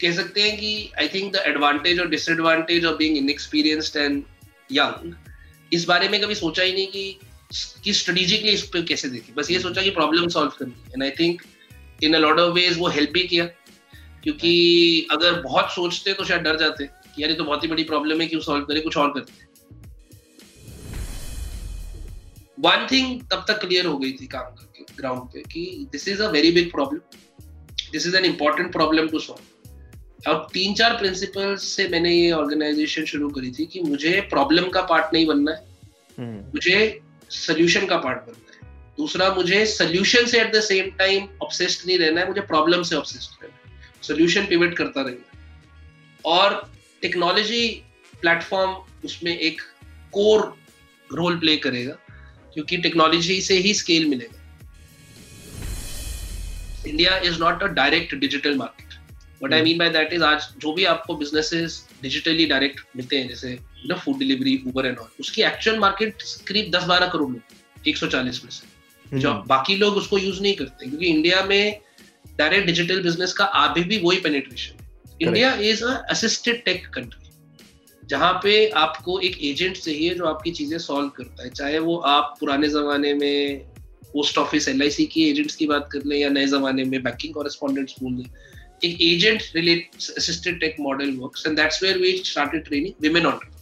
कह सकते हैं कि आई थिंक द एडवांटेज और disadvantage of being inexperienced and young इस बारे में कभी सोचा ही नहीं कि कि स्ट्रेटेजिकली इस पे कैसे देखें। बस ये सोचा कि प्रॉब्लम सॉल्व करनी and I think in a lot of ways वो हेल्प भी किया। क्योंकि अगर बहुत सोचते तो शायद डर जाते कि यार ये तो बहुत ही बड़ी प्रॉब्लम है, क्यों सॉल्व करें? कुछ और करते। वन थिंग तब तक क्लियर हो गई थी काम करके ग्राउंड पे, कि this is a very big problem this is an important problem to solve और तीन चार प्रिंसिपल से मैंने ये ऑर्गेनाइजेशन शुरू करी थी कि मुझे प्रॉब्लम का पार्ट नहीं बनना है। हम्म। मुझे सोल्यूशन का पार्ट बनना है। दूसरा मुझे सोल्यूशन से at the same time obsessed नहीं रहना है मुझे प्रॉब्लम से ऑब्सेस्ड रहना है। सोल्यूशन पिवट करता रहना और टेक्नोलॉजी प्लेटफॉर्म उसमें एक कोर रोल प्ले करेगा क्योंकि टेक्नोलॉजी से ही स्केल मिलेगा। India is not a direct digital market what I mean by that is आज जो भी आपको बिजनेसेस डिजिटली डायरेक्ट मिलते हैं जैसे ना food delivery Uber and all उसकी एक्चुअल मार्केट करीब दस बारह करोड़ लोग एक सौ चालीस में से। हम्म। जो बाकी लोग उसको यूज़ नहीं करते क्योंकि इंडिया में डायरेक्ट डिजिटल बिज़नेस का अभी भी वही penetration India is assisted tech country जहाँ पे आपको एक एजेंट चाहिए जो आपकी चीज़ें सॉल्व करता है चाहे वो आप पुराने जमाने में पोस्ट ऑफ़िस एल की एजेंट्स की बात कर लें या नए जमाने में बैंकिंग कॉरेस्पॉन्डेंट्स बोल लें। agent related assisted tech model works and that's where we started training women entrepreneurs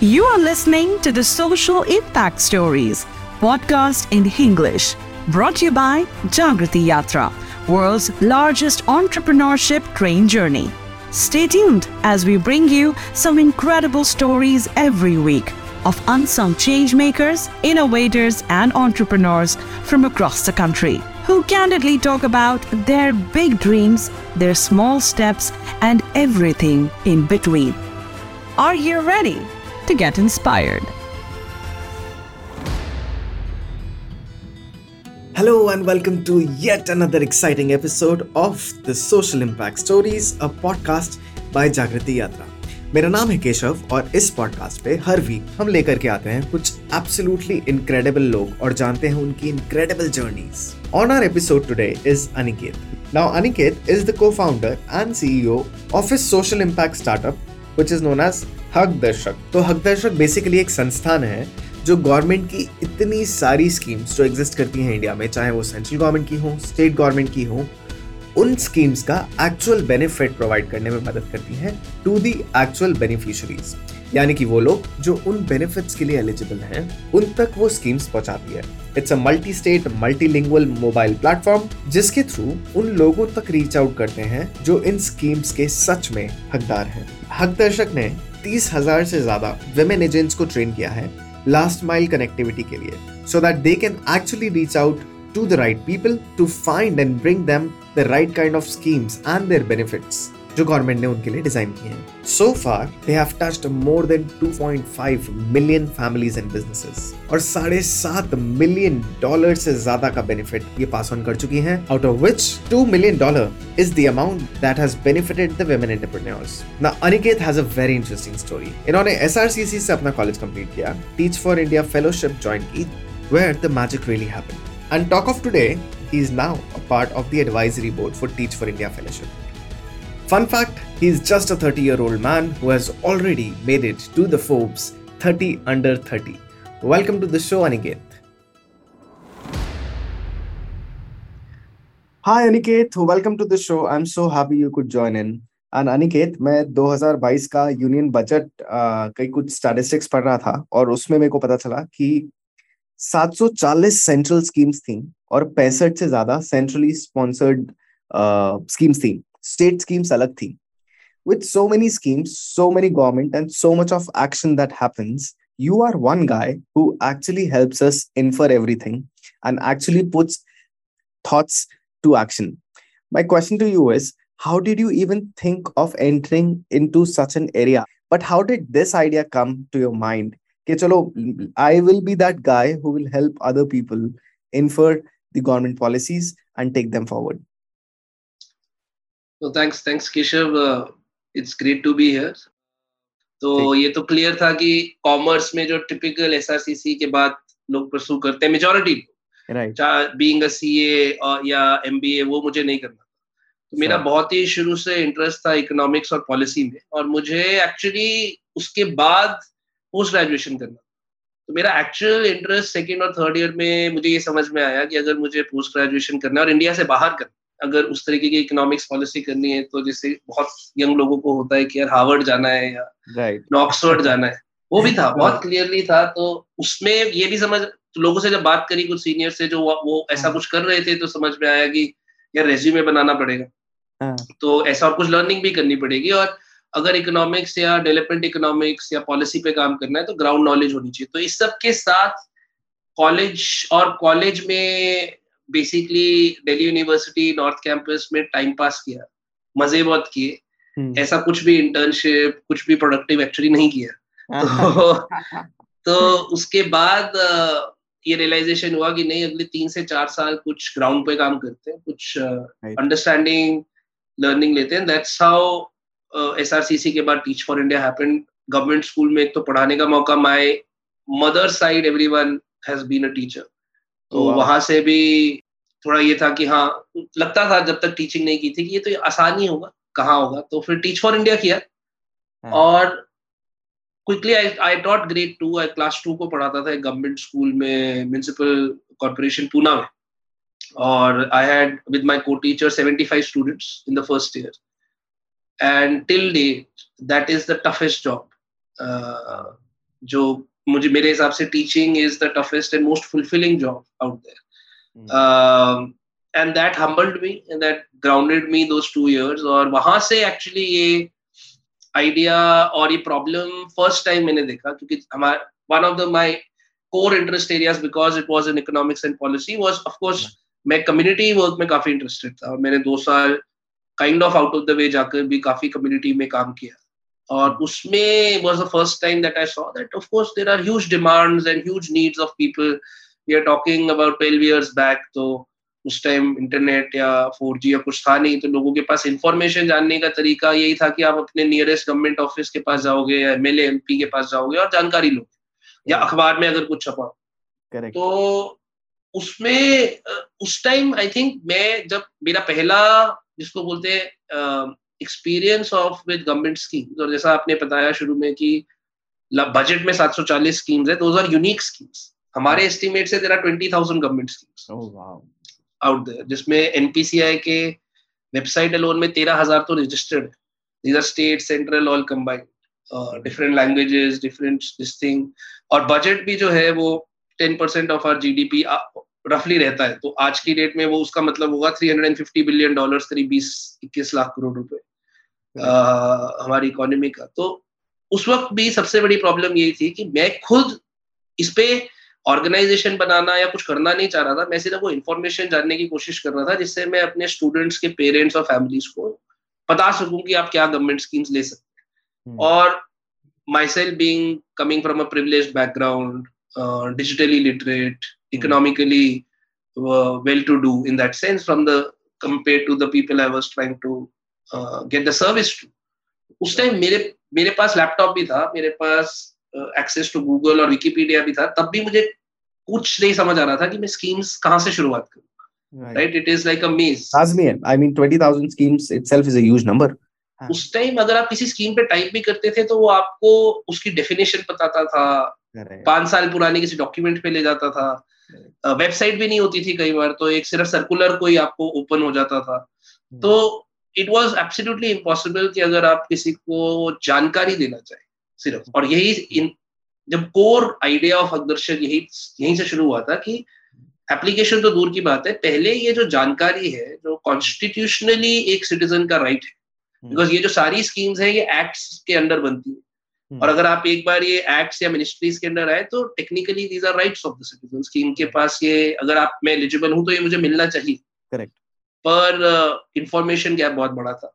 you are listening to the social impact stories podcast in english brought to you by jagrati yatra world's largest entrepreneurship train journey stay tuned as we bring you some incredible stories every week of unsung changemakers, innovators, and entrepreneurs from across the country who candidly talk about their big dreams, their small steps, and everything in between. Are you ready to get inspired? Hello and welcome to yet another exciting episode of the Social Impact Stories, a podcast by Jagrati Yatra. मेरा नाम है केशव और इस podcast पे हर week हम लेकर के आते हैं कुछ एब्सोल्युटली इनक्रेडिबल लोग और जानते हैं उनकी incredible journeys on our episode today is Aniket now Aniket is the co-founder and CEO of his social impact startup which is known as Haqdarshak तो हक दर्शक बेसिकली एक संस्थान है जो गवर्नमेंट की इतनी सारी स्कीम्स जो एग्जिस्ट करती हैं इंडिया में, चाहे वो सेंट्रल गवर्नमेंट की हो स्टेट गवर्नमेंट की हो उन स्कीम्स का एक्चुअल बेनिफिट प्रोवाइड करने में मदद करती है टू दी एक्चुअल बेनिफिशरीज यानी कि वो लोग जो उन बेनिफिट्स के लिए एलिजिबल हैं, उन तक वो स्कीम्स पहुंचाती है। It's a multi state multilingual mobile platform जिसके थ्रू उन लोगों तक रीच आउट करते हैं जो इन स्कीम्स के सच में हकदार हैं। हक दर्शक ने तीस हज़ार से ज़्यादा वेमेन एजेंट्स को ट्रेन किया है लास्ट माइल कनेक्टिविटी के लिए so that they can actually reach out to the right people to find and bring them the right kind of schemes and their benefits, जो गवर्नमेंट ने उनके लिए design किए हैं। So far they have touched more than 2.5 million families and businesses और साढ़े सात million dollar से ज़्यादा का बेनिफिट ये पास ऑन कर चुकी हैं out of which 2 million dollar is the amount that has benefited the women entrepreneurs ना Aniket has a very interesting story इन्होंने एसआरसीसी से अपना कॉलेज कंप्लीट किया। Teach for India fellowship join की where the magic really happened. And talk of today, he is now a part of the advisory board for Teach for India Fellowship. Fun fact he's just a 30 year old man who has already made it to the Forbes 30 under 30. Welcome to the show, Aniket. Hi, Aniket. Welcome to the show. I'm so happy you could join in. And Aniket मैं 2022 का union budget कई कुछ statistics पढ़ रहा था और उसमें मेरे को पता चला कि 740 सेंट्रल स्कीम्स थी और पैंसठ से ज्यादा सेंट्रली स्पॉन्सर्ड स्कीम्स थी स्टेट स्कीम्स अलग थी with so many schemes so many government and so much of action that happens you are one guy who actually helps us infer everything and actually puts thoughts to action my question to you is how did you even think of entering into such an area but how did this idea come to your mind कि चलो I will be that guy who will help other people infer the government policies and take them forward तो thanks thanks Keshav it's great to be here तो ये तो clear था कि commerce में जो टिपिकल एसआरसीसी के बाद लोग परसू करते हैं majority right being a CA या एमबीए वो मुझे नहीं करना तो मेरा बहुत ही शुरू से इंटरेस्ट था इकोनॉमिक्स और पॉलिसी में। और मुझे एक्चुअली उसके बाद पोस्ट ग्रेजुएशन करना। तो मेरा एक्चुअल इंटरेस्ट सेकेंड और थर्ड ईयर में मुझे ये समझ में आया कि अगर मुझे पोस्ट ग्रेजुएशन करना है और इंडिया से बाहर करना अगर उस तरीके की इकोनॉमिक्स पॉलिसी करनी है तो जैसे बहुत यंग लोगों को होता है कि यार हार्वर्ड जाना है या ऑक्सफोर्ड जाना है वो भी था बहुत क्लियरली था। तो उसमें ये भी समझ तो लोगों से जब बात करी कुछ सीनियर से जो वो ऐसा हाँ। कुछ कर रहे थे तो समझ में आया कि यार रेज्यूमे बनाना पड़ेगा। हाँ। तो ऐसा और कुछ लर्निंग भी करनी पड़ेगी और अगर इकोनॉमिक्स या डेवलपमेंट इकोनॉमिक्स या पॉलिसी पे काम करना है तो ग्राउंड नॉलेज होनी चाहिए। तो इस सब के साथ कॉलेज और कॉलेज में basically Delhi university north campus में टाइम पास किया। मज़े बहुत किए। हम्म। ऐसा कुछ भी इंटर्नशिप कुछ भी प्रोडक्टिव एक्चुअली नहीं किया। तो तो उसके बाद ये रियलाइजेशन हुआ कि नहीं अगले तीन से चार साल कुछ ग्राउंड पे काम करते हैं कुछ अंडरस्टैंडिंग लर्निंग लेते हैं। That's how S R C C के बाद teach for India happen government school में एक तो पढ़ाने का मौका my mother side everyone has been a teacher तो oh, वहाँ से भी थोड़ा ये था कि हाँ लगता था जब तक टीचिंग नहीं की थी कि ये तो आसान ही होगा कहाँ होगा? तो फिर टीच फॉर इंडिया किया। हाँ. और quickly I I taught grade two I class two को पढ़ाता था गवर्नमेंट स्कूल में म्यूनसिपल कॉर्पोरेशन पूना में। और I had with my co-teacher 75 students in the first year and till date that is the toughest job जो मुझे मेरे हिसाब से teaching is the toughest and most fulfilling job out there and that humbled me and that grounded me those two years और वहाँ से actually ये idea और ये प्रॉब्लम फ़र्स्ट टाइम मैंने देखा क्योंकि हमारा one of the my core interest areas because it was in economics and policy was of course मैं कम्युनिटी वर्क में काफ़ी इंटरेस्टेड था। और मैंने दो साल kind of out of the way जाकर भी काफ़ी कम्युनिटी में काम किया। और उसमें was the first time that I saw that of course there are huge demands and huge needs of people we are talking about 12 years back तो उस टाइम इंटरनेट या 4G या कुछ था नहीं तो लोगों के पास इंफॉर्मेशन जानने का तरीका यही था कि आप अपने नियरेस्ट गवर्नमेंट ऑफ़िस के पास जाओगे या एमएलए एमपी के पास जाओगे और जानकारी लो या अखबार में अगर कुछ छपा। तो उसमें उस टाइम आई थिंक मैं जब मेरा पहला जिसको बोलते हैं experience of with government schemes और जैसा आपने बताया शुरू में कि बजट में 740 स्कीम्स है दोज आर यूनिक स्कीम्स हमारे एस्टिमेट से तेरा 20000 गवर्नमेंट स्कीम्स आउट देयर जिसमें एनपीसीआई के वेबसाइट अलोन में तेरह हज़ार तो registered these are state central all combined different languages different this thing और बजट भी जो है वो ten percent of our GDP रफली रहता है। तो आज की डेट में वो उसका मतलब होगा 350 बिलियन डॉलर करीब 20 21 लाख करोड़ रुपए हमारी इकोनॉमी का। तो उस वक्त भी सबसे बड़ी प्रॉब्लम यही थी कि मैं खुद इस पे ऑर्गेनाइजेशन बनाना या कुछ करना नहीं चाह रहा था। मैं सिर्फ़ वो इन्फॉर्मेशन जानने की कोशिश कर रहा था जिससे मैं अपने स्टूडेंट्स के पेरेंट्स और फैमिलीज़ को बता सकूँ कि आप क्या गवर्नमेंट स्कीम्स ले सकते हैं। Hmm. और myself being coming from a privilege background digitally literate economically well to do in that sense from the compare to the people I was trying to get the service to उस time मेरे मेरे पास laptop भी था मेरे पास access to Google और Wikipedia भी था तब भी मुझे कुछ नहीं समझ आ रहा था कि मैं स्कीम्स कहाँ से शुरुआत करूँ right it is like a maze लाजमी है I mean 20000 schemes itself is a huge number उस टाइम अगर आप किसी स्कीम पे टाइप भी करते थे तो वो आपको उसकी डेफिनेशन बताता था पाँच साल पुराने किसी डॉक्यूमेंट पे ले जाता था वेबसाइट भी नहीं होती थी कई बार तो एक सिर्फ़ सर्कुलर कोई आपको ओपन हो जाता था. तो इट वॉज़ एब्सोल्युटली इम्पॉसिबल कि अगर आप किसी को जानकारी देना चाहें सिर्फ़ और यही इन जब कोर आइडिया ऑफ़ अग्दर्शन यही यहीं से शुरू हुआ था कि एप्लीकेशन तो दूर की बात है पहले ये जो जानकारी है जो कॉन्स्टिट्यूशनली एक सिटीजन का राइट right है बिकॉज़ हम्म। ये जो सारी स्कीम्स है ये एक्ट के अंडर बनती है। और अगर आप एक बार ये एक्ट्स या मिनिस्ट्रीज के अंडर आए तो technically these are rights of the citizen के पास ये अगर आप मैं एलिजिबल हूँ तो ये मुझे मिलना चाहिए। करेक्ट पर इंफॉर्मेशन uh, गैप बहुत बड़ा था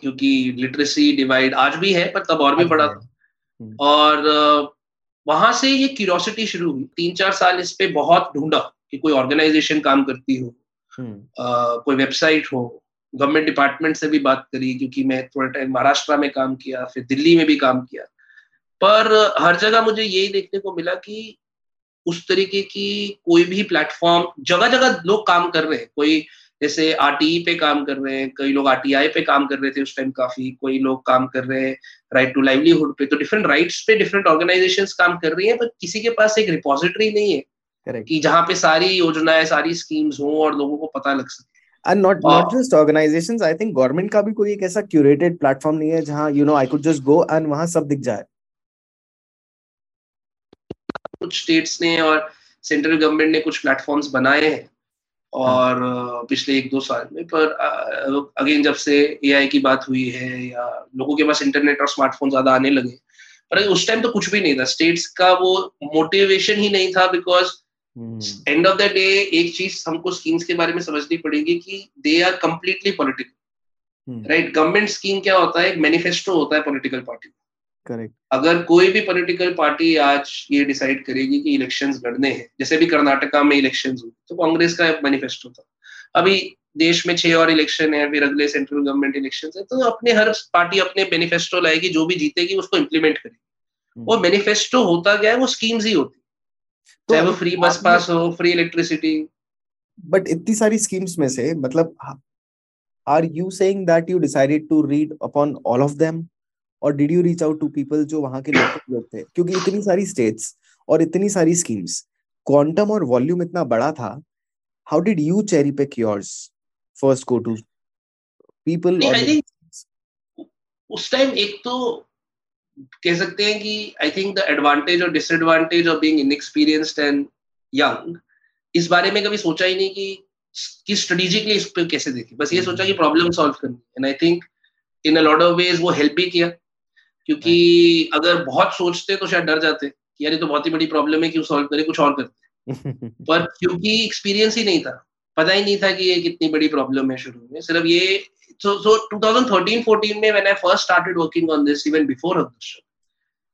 क्योंकि लिटरेसी डिवाइड आज भी है पर तब और भी बड़ा था। हम्म। और वहाँ से ये क्यूरोसिटी शुरू हुई। तीन चार साल इस पे बहुत ढूंढा कि कोई ऑर्गेनाइजेशन काम करती हो हम्म। कोई वेबसाइट हो। गवर्नमेंट डिपार्टमेंट से भी बात करी क्योंकि मैं थोड़ा टाइम महाराष्ट्र में काम किया फिर दिल्ली में भी काम किया। पर हर जगह मुझे यही देखने को मिला कि उस तरीके की कोई भी प्लेटफॉर्म जगह जगह लोग काम कर रहे हैं। कोई जैसे आरटीई पे काम कर रहे हैं कई लोग आरटीआई पे काम कर रहे थे उस टाइम काफ़ी कोई लोग काम कर रहे हैं राइट टू लाइवलीहुड पे। तो डिफरेंट राइट्स पे डिफरेंट ऑर्गेनाइजेशन काम कर रही है पर किसी के पास एक रिपोजिटरी नहीं है Correct. कि जहाँ पे सारी योजनाएँ सारी स्कीम्स हो और लोगों को पता लग सके। And not not just organizations i think government का भी कोई एक ऐसा curated platform नहीं है जहाँ you know i could just go and वहाँ सब दिख जाए। कुछ स्टेट्स ने और सेंट्रल गवर्नमेंट ने कुछ प्लेटफॉर्म्स बनाए हैं। और हाँ. पिछले एक दो साल में पर अगेन जब से एआई की बात हुई है या लोगों के पास इंटरनेट और स्मार्टफ़ोन ज़्यादा आने लगे पर उस टाइम तो कुछ भी नहीं था। स्टेट्स का वो मोटिवेशन ही नहीं था because end of the day एक चीज़ हमको स्कीम्स के बारे में समझनी पड़ेगी कि they are completely political right government scheme क्या होता है? एक मैनिफेस्टो होता है पॉलिटिकल पार्टी करेक्ट अगर कोई भी पॉलिटिकल पार्टी आज ये डिसाइड करेगी कि इलेक्शंस लड़ने हैं जैसे भी कर्नाटका में इलेक्शंस हुए तो कांग्रेस का मैनिफेस्टो था। अभी देश में छह और इलेक्शन है फिर अगले सेंट्रल गवर्नमेंट इलेक्शन है तो अपने हर पार्टी अपने मैनिफेस्टो लाएगी जो भी जीतेगी उसको इम्प्लीमेंट करेगी। हम्म। वो मैनिफेस्टो होता क्या है वो स्कीम्स ही होती तो चाहे वो फ्री बस पास हो फ्री इलेक्ट्रिसिटी बट इतनी सारी स्कीम्स में से मतलब are you saying that you decided to read upon all of them और did you reach out to people जो वहाँ के लोग थे? क्योंकि इतनी सारी स्टेट्स और इतनी सारी स्कीम्स क्वांटम और वॉल्यूम इतना बड़ा था how did you cherry pick yours first go to people उस टाइम एक तो कह सकते हैं कि आई थिंक द एडवांटेज और disadvantage of being inexperienced and young इस बारे में कभी सोचा ही नहीं कि कि स्ट्रेटेजिकली इस पे कैसे देखें। बस ये सोचा कि प्रॉब्लम सॉल्व करनी and I think in a lot of ways वो हेल्प भी किया। क्योंकि अगर बहुत सोचते तो शायद डर जाते कि यार ये तो बहुत ही बड़ी प्रॉब्लम है क्यों सॉल्व करे कुछ और करते पर क्योंकि एक्सपीरियंस ही नहीं था पता ही नहीं था कि ये कितनी बड़ी प्रॉब्लम है शुरू में सिर्फ़ ये so so 2013 14 में when I first started working on this even before Agdusha,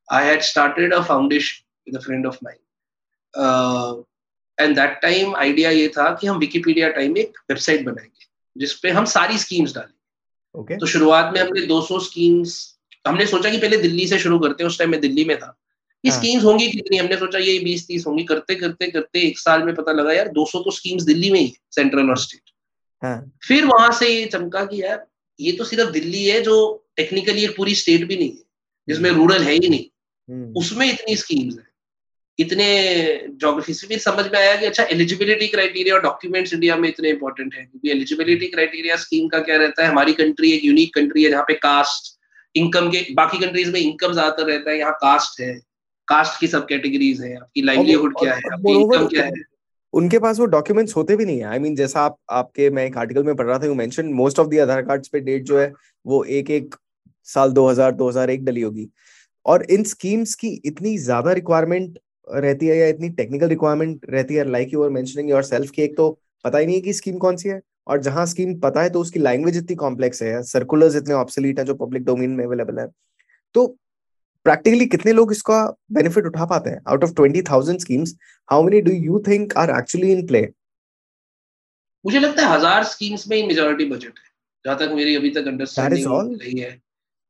I had started a foundation with a friend of mine. Uh, and that time idea ये था कि हम विकीपीडिया टाइम एक वेबसाइट बनाएँगे जिसपे हम सारी स्कीम्स डालेंगे okay. तो शुरुआत में हमने 200 स्कीम्स हमने सोचा कि पहले दिल्ली से शुरू करते हैं उस टाइम में दिल्ली में था ये हाँ. स्कीम्स होंगी कितनी हमने सोचा ये बीस तीस होंगी करते करते करते एक साल में पता लगा यार 200 तो स्कीम्स दिल्ली में ही सेंट्रल और स्टेट हाँ. फिर वहाँ से ये चमका कि यार ये तो सिर्फ़ दिल्ली है जो टेक्निकली एक पूरी स्टेट भी नहीं है जिसमें रूरल हम्म। है ही नहीं हम्म। उसमें इतनी स्कीम्स है इतने जोग्राफी से फिर समझ में आया कि अच्छा एलिजिबिलिटी क्राइटेरिया और डॉक्यूमेंट्स इंडिया में इतने इंपॉर्टेंट है क्योंकि एलिजिबिलिटी क्राइटेरिया स्कीम का क्या रहता है हमारी कंट्री एक यूनिक कंट्री है जहाँ पे कास्ट इनकम के बाकी कंट्रीज़ में इनकम ज़्यादातर रहता है यहाँ कास्ट है। कास्ट की सब कैटेगरीज है आपकी लाइवलीहुड क्या है आपकी इनकम क्या है। उनके पास वो डॉक्यूमेंट्स होते भी नहीं है। आई I मीन mean, जैसा आप आपके मैं एक आर्टिकल में पढ़ रहा था you mention most of the Aadhaar cards पे डेट जो है वो एक एक साल 2000 2001 डली होगी। और इन स्कीम्स की इतनी ज़्यादा रिक्वायरमेंट रहती है या इतनी टेक्निकल रिक्वायरमेंट रहती है like you are mentioning yourself कि एक तो पता ही नहीं है कि स्कीम कौन सी है। और जहाँ स्कीम पता है तो उसकी लैंग्वेज इतनी कॉम्प्लेक्स है सर्कुलर्स इतने ऑब्सोलीट हैं जो पब्लिक डोमेन में अवेलेबल है। तो प्रैक्टिकली कितने लोग इसका बेनिफिट उठा पाते हैं? Out of twenty thousand schemes how many do you think are actually in play मुझे लगता है हज़ार स्कीम्स में ही मेजोरिटी बजट है। जहाँ तक मेरी अभी तक अंडरस्टैंडिंग रही है।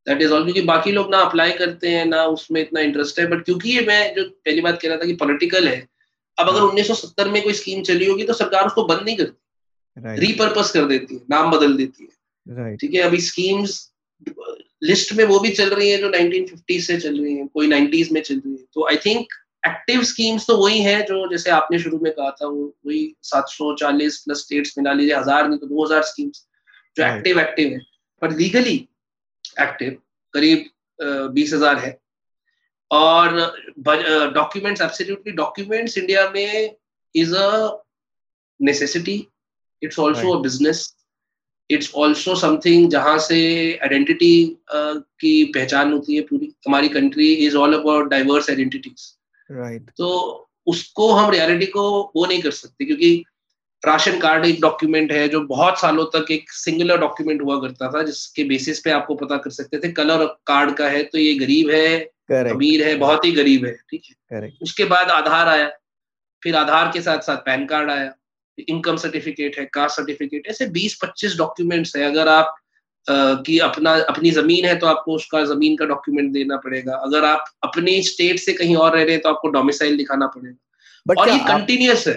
दैट इज़ ऑल क्योंकि बाकी लोग ना अप्लाई करते हैं ना उसमें इतना इंटरेस्ट है। बट क्योंकि ये मैं जो पहली बात कह रहा था कि पॉलिटिकल है अब अगर 1970 हाँ। में कोई स्कीम चली होगी तो सरकार उसको बंद नहीं करती। रीपर्पस कर देती है नाम बदल देती है। ठीक है अभी स्कीम्स लिस्ट में वो भी चल रही है जो 1950 से चल रही है कोई 90s में चल रही है। तो आई थिंक एक्टिव स्कीम्स तो वही है जो जैसे आपने शुरू में कहा था वो वही 740 प्लस स्टेट्स मिला लीजिए हज़ार नहीं तो 2000 स्कीम्स जो एक्टिव एक्टिव है। पर लीगली एक्टिव करीब बीस हज़ार है। और डॉक्यूमेंट्स एब्सोल्युटली डॉक्यूमेंट्स इंडिया में is a necessity it's also a business it's also something जहाँ से आइडेंटिटी uh, की पहचान होती है पूरी। हमारी country is all about diverse identities right तो उसको हम रियलिटी को वो नहीं कर सकते क्योंकि राशन कार्ड एक डॉक्यूमेंट है जो बहुत सालों तक एक सिंगुलर डॉक्यूमेंट हुआ करता था जिसके बेसिस पे आपको पता कर सकते थे कलर कार्ड का है तो ये गरीब है अमीर है बहुत ही गरीब है ठीक है। उसके बाद आधार आया फिर आधार के साथ साथ पैन कार्ड आया। इनकम सर्टिफिकेट है कास्ट सर्टिफिकेट ऐसे बीस पच्चीस डॉक्यूमेंट्स है। अगर आप की अपना अपनी ज़मीन है तो आपको उसका ज़मीन का डॉक्यूमेंट देना पड़ेगा। अगर आप अपनी स्टेट से कहीं और रह रहे हैं तो आपको डोमिसाइल दिखाना पड़ेगा। बट और ये कंटिन्यूस है।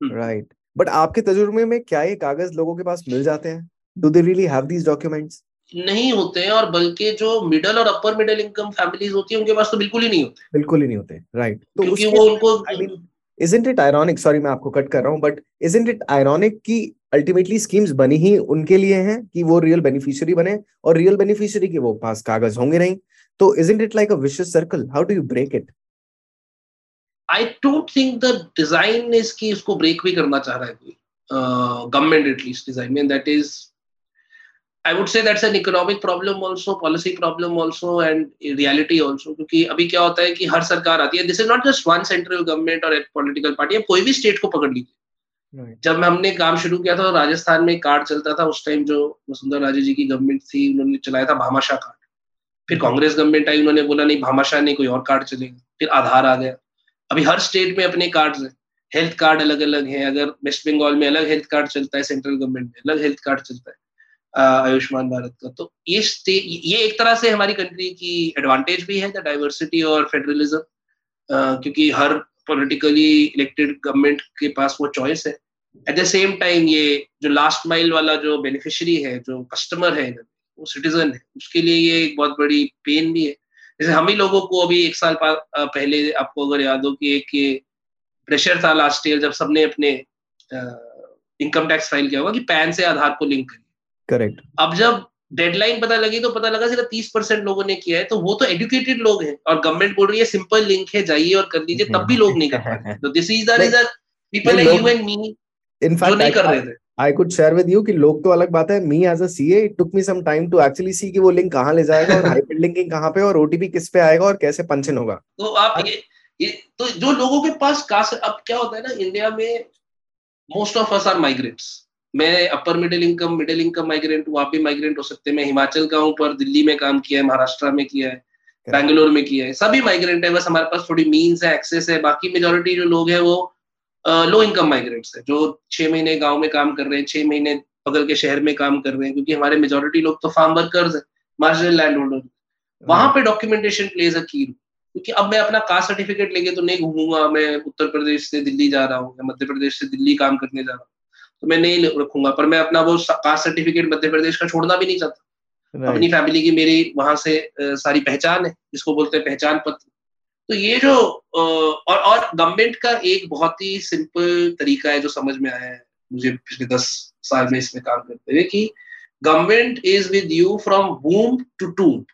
Right hmm. बट आपके तजुर्बे में क्या ये कागज़ लोगों के पास मिल जाते हैं? Do they really have these documents नहीं होते हैं और बल्कि जो मिडिल और अपर मिडिल इनकम फैमिलीज़ होती है उनके पास तो बिल्कुल ही नहीं होते। बिल्कुल ही नहीं होते। राइट तो क्योंकि वो उनको I mean isn't it ironic sorry मैं आपको कट कर रहा हूँ बट इजंट इट आयरॉनिक कि अल्टीमेटली स्कीम्स बनी ही उनके लिए हैं कि वो रियल बेनिफिशियरी बने और रियल बेनिफिशियरी के वो पास कागज़ होंगे नहीं? तो isn't it like a vicious circle how do you break it I don't think the design is कि उसको ब्रेक भी करना चाह रहा है कोई गवर्नमेंट एटलीस्ट डिज़ाइन में that is I would say that's an economic problem also, policy problem also, and reality also. क्योंकि अभी क्या होता है कि हर सरकार आती है। This is not just one central government और पॉलिटिकल पार्टी कोई भी स्टेट को पकड़ लीजिए. जब हमने काम शुरू किया था तो राजस्थान में कार्ड चलता था उस टाइम जो वसुंधरा राजे जी की गवर्नमेंट थी उन्होंने चलाया था भामाशाह कार्ड फिर कांग्रेस गवर्नमेंट आई उन्होंने बोला नहीं भामाशाह नहीं कोई और कार्ड चलेगा। फिर आधार आ गया। अभी हर स्टेट में अपने कार्ड है। हेल्थ कार्ड अलग अलग है। अगर वेस्ट बंगाल में अलग हेल्थ कार्ड चलता है सेंट्रल गवर्नमेंट में अलग हेल्थ कार्ड चलता है। आयुष्मान भारत का। तो ये ये एक तरह से हमारी कंट्री की एडवांटेज भी है डाइवर्सिटी और फेडरलिज्म क्योंकि हर पॉलिटिकली इलेक्टेड गवर्नमेंट के पास वो चॉइस है। एट द सेम टाइम ये जो लास्ट माइल वाला जो बेनिफिशियरी है, जो कस्टमर है, वो सिटीजन है, उसके लिए ये एक बहुत बड़ी पेन भी है। जैसे हम ही लोगों को अभी एक साल पहले आपको अगर याद हो कि एक ये प्रेशर था लास्ट ईयर जब सबने अपने इनकम टैक्स फ़ाइल किया होगा कि पैन से आधार को लिंक करिए करेक्ट अब जब डेडलाइन पता लगी तो पता लगा सिर्फ़ तीस परसेंट लोगों ने किया है तो वो तो एजुकेटेड लोग हैं और गवर्नमेंट बोल रही है सिंपल लिंक है जाइए और कर लीजिए तब भी लोग नहीं कर पाते तो this is the reason people like you and me in fact नहीं कर रहे थे। I could share with you कि लोग तो अलग बात है। Me as a CA it took me some time to actually see कि वो लिंक कहाँ ले जाएगा और हाइपर लिंकिंग कहाँ पे और ओटीपी किस पे आएगा और कैसे पंचन होगा। तो आप ये ये तो जो लोगों के पास अब क्या होता है ना इंडिया में most of us are migrants मैं upper middle income middle income migrant हूँ आप भी माइग्रेंट हो सकते हैं। मैं हिमाचल का हूँ पर दिल्ली में काम किया है महाराष्ट्र में किया है बैंगलोर में किया है। सभी माइग्रेंट है बस हमारे पास थोड़ी मीन्स है एक्सेस है। बाकी मेजोरिटी जो लोग हैं वो लो इनकम माइग्रेंट्स है जो छह महीने गाँव में काम कर रहे हैं छह महीने बगल के शहर में काम कर रहे हैं क्योंकि हमारे मेजोरिटी लोग तो फार्म वर्कर्स है मार्जिनल लैंड होल्डर वहाँ पे डॉक्यूमेंटेशन प्लेज अ की क्योंकि अब मैं अपना कास्ट सर्टिफिकेट लेके तो नहीं घूमूँगा मैं उत्तर प्रदेश से दिल्ली जा रहा हूँ या मध्य प्रदेश से दिल्ली काम करने जा रहा हूँ। तो मैं नहीं रखूँगा। पर मैं अपना वो कास्ट सर्टिफिकेट मध्य प्रदेश का छोड़ना भी नहीं चाहता। Right. अपनी फैमिली की मेरी वहाँ से सारी पहचान है जिसको बोलते हैं पहचान पत्र। तो ये जो और और गवर्नमेंट का एक बहुत ही सिंपल तरीका है जो समझ में आया है मुझे पिछले दस साल में इसमें काम करते हुए कि government is with you from womb to tomb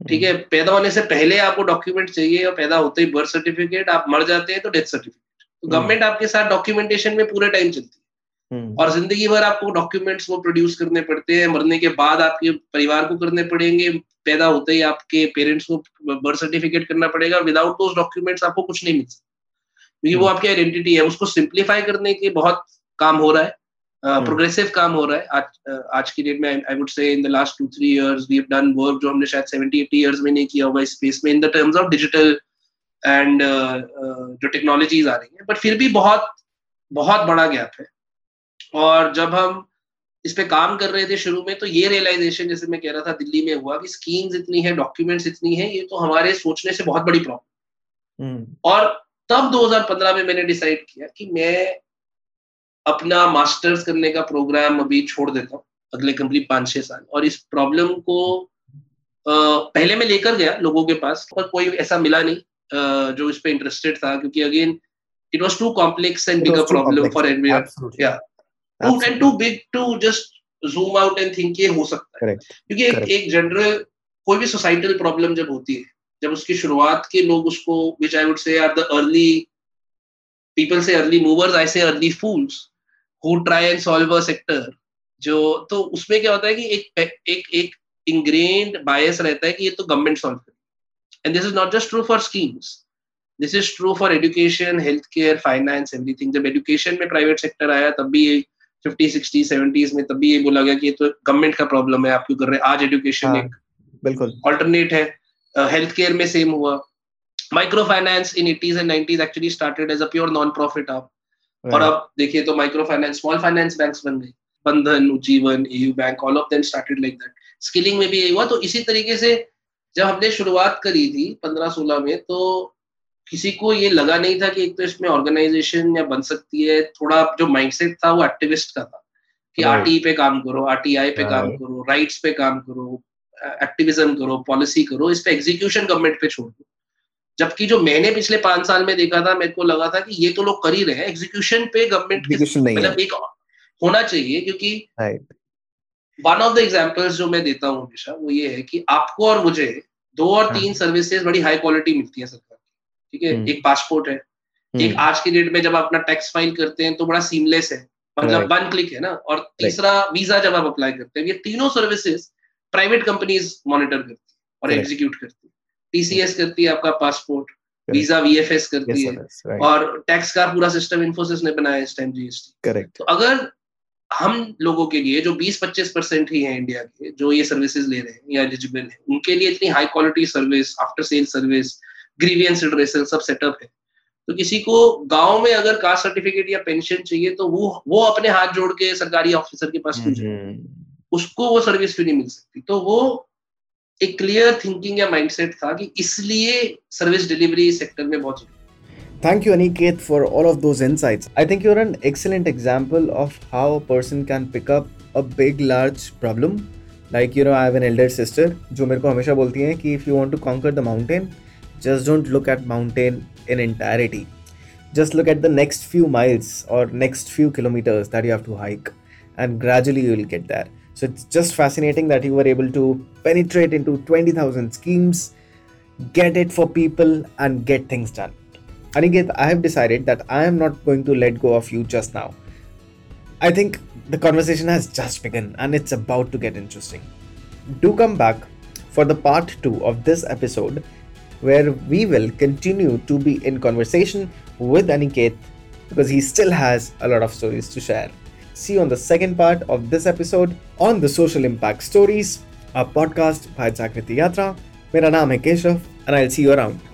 ठीक है? पैदा होने से पहले आपको डॉक्यूमेंट चाहिए और पैदा होते ही बर्थ सर्टिफिकेट आप मर जाते हैं तो डेथ सर्टिफिकेट तो गवर्नमेंट आपके साथ डॉक्यूमेंटेशन में पूरे टाइम चलती है। और ज़िंदगी भर आपको डॉक्यूमेंट्स वो प्रोड्यूस करने पड़ते हैं मरने के बाद आपके परिवार को करने पड़ेंगे पैदा होते ही आपके पेरेंट्स को बर्थ सर्टिफिकेट करना पड़ेगा विदाउट दोज डॉक्यूमेंट्स आपको कुछ नहीं मिल सकता। क्योंकि वो हम्म। आपकी आइडेंटिटी है उसको सिंप्लीफाई करने के बहुत काम हो रहा है प्रोग्रेसिव uh, काम हो रहा है। आज uh, आज की डेट में I would say in the last two three years we have done work जो हमने शायद 70 80 इयर्स में नहीं किया होगा इस स्पेस में in the terms of digital and जो टेक्नोलॉजीज़ आ रही है। बट फिर भी बहुत बहुत बड़ा गैप है। और जब हम इस पे काम कर रहे थे शुरू में तो ये रियलाइजेशन जैसे मैं कह रहा था दिल्ली में हुआ कि स्कीम्स इतनी है डॉक्यूमेंट्स इतनी है ये तो हमारे सोचने से बहुत बड़ी प्रॉब्लम हम्म। और तब 2015 में मैंने डिसाइड किया कि मैं अपना मास्टर्स करने का प्रोग्राम अभी छोड़ देता हूँ अगले कंप्लीट पाँच छह साल। और इस प्रॉब्लम को पहले मैं लेकर गया लोगों के पास और कोई ऐसा मिला नहीं जो इस पे इंटरेस्टेड था क्योंकि again it was too complex and bigger problem for every या too and too big to just zoom out and think ये हो सकता है। क्योंकि एक एक जनरल कोई भी सोसाइटल प्रॉब्लम जब होती है जब उसकी शुरुआत के लोग उसको which I would say are the early people say early movers I say early fools who try and solve a sector जो तो उसमें क्या होता है कि एक एक एक इंग्रेन्ड बायस रहता है कि ये तो गवर्नमेंट सॉल्व करे and this is not just true for schemes this is true for education health care finance everything जब एजुकेशन में प्राइवेट सेक्टर आया तब भी फिफ्टी सिक्सटी सेवेंटीज में तभी ये बोला गया कि ये तो गवर्नमेंट का प्रॉब्लम है आप क्यों कर रहे हैं? आज एजुकेशन हाँ, एक बिल्कुल। ऑल्टरनेट है। हेल्थ uh, केयर में सेम हुआ। Micro finance in eighties and nineties actually started as a pure non profit आप और अब देखिए तो micro finance small finance banks बन गए। Bandhan Ujjivan AU bank all of them started like that skilling में भी यही हुआ। तो इसी तरीके से जब हमने शुरुआत करी थी पंद्रह सोलह में तो किसी को ये लगा नहीं था कि एक तो इसमें ऑर्गेनाइजेशन या बन सकती है। थोड़ा जो माइंडसेट था वो एक्टिविस्ट का था कि Right. आरटी पे काम करो आरटीआई पे काम करो राइट्स पे काम करो एक्टिविज्म करो पॉलिसी करो इस पे एग्जीक्यूशन गवर्नमेंट पे छोड़ दो। जबकि जो मैंने पिछले पाँच साल में देखा था मेरे को लगा था कि ये तो लोग कर ही रहे हैं। एग्जीक्यूशन पे गवर्नमेंट मतलब एक होना चाहिए क्योंकि वन ऑफ़ द एग्जाम्पल्स जो मैं देता हूँ हमेशा वो ये है कि आपको और मुझे दो और हाँ। तीन सर्विसेज़ बड़ी हाई क्वालिटी मिलती है सरकार ठीक है? हम्म। एक पासपोर्ट है। एक आज की डेट में जब आप अपना टैक्स फ़ाइल करते हैं तो बड़ा सीमलेस है। मतलब वन क्लिक है ना? और तीसरा वीज़ा जब आप अप्लाई करते हैं ये तीनों सर्विसेज़ प्राइवेट कंपनीज़ मॉनिटर करती है और एग्जीक्यूट करती है। टीसीएस करती है आपका पासपोर्ट वीज़ा वीएफएस करती है। और टैक्स का पूरा सिस्टम इन्फोसिस ने बनाया इस टाइम जीएसटी करेक्ट तो अगर हम लोगों के लिए जो 20-25 परसेंट ही है इंडिया के जो ये सर्विसेज़ ले रहे हैं या एलिजिबल है उनके लिए इतनी high quality service after sale service grievance redressal सब सेटअप है तो किसी को गाँव में अगर कास्ट सर्टिफिकेट या पेंशन चाहिए तो वो वो अपने हाथ जोड़ के सरकारी ऑफिसर के पास क्यों जाए हम्म। उसको वो सर्विस क्यों नहीं मिल सकती तो वो एक क्लियर थिंकिंग या माइंडसेट था कि इसलिए सर्विस डिलीवरी सेक्टर में बहुत Thank you, Aniket, for all of those insights. I think you're an excellent example of how a person can pick up a big, large problem. Like, you know, I have an elder sister जो मेरे को हमेशा बोलती है कि if you want to conquer the mountain, just don't look at mountain in entirety. Just look at the next few miles or next few kilometers that you have to hike, and gradually you will get there. So it's just fascinating that you were able to penetrate into 20,000 schemes, get it for people, and get things done. Aniket, I have decided that I am not going to let go of you just now. I think the conversation has just begun and it's about to get interesting. Do come back for the part 2 of this episode where we will continue to be in conversation with Aniket because he still has a lot of stories to share. See you on the second part of this episode on the Social Impact Stories, a podcast by Jagriti Yatra. मेरा नाम है Keshav and I'll see you around.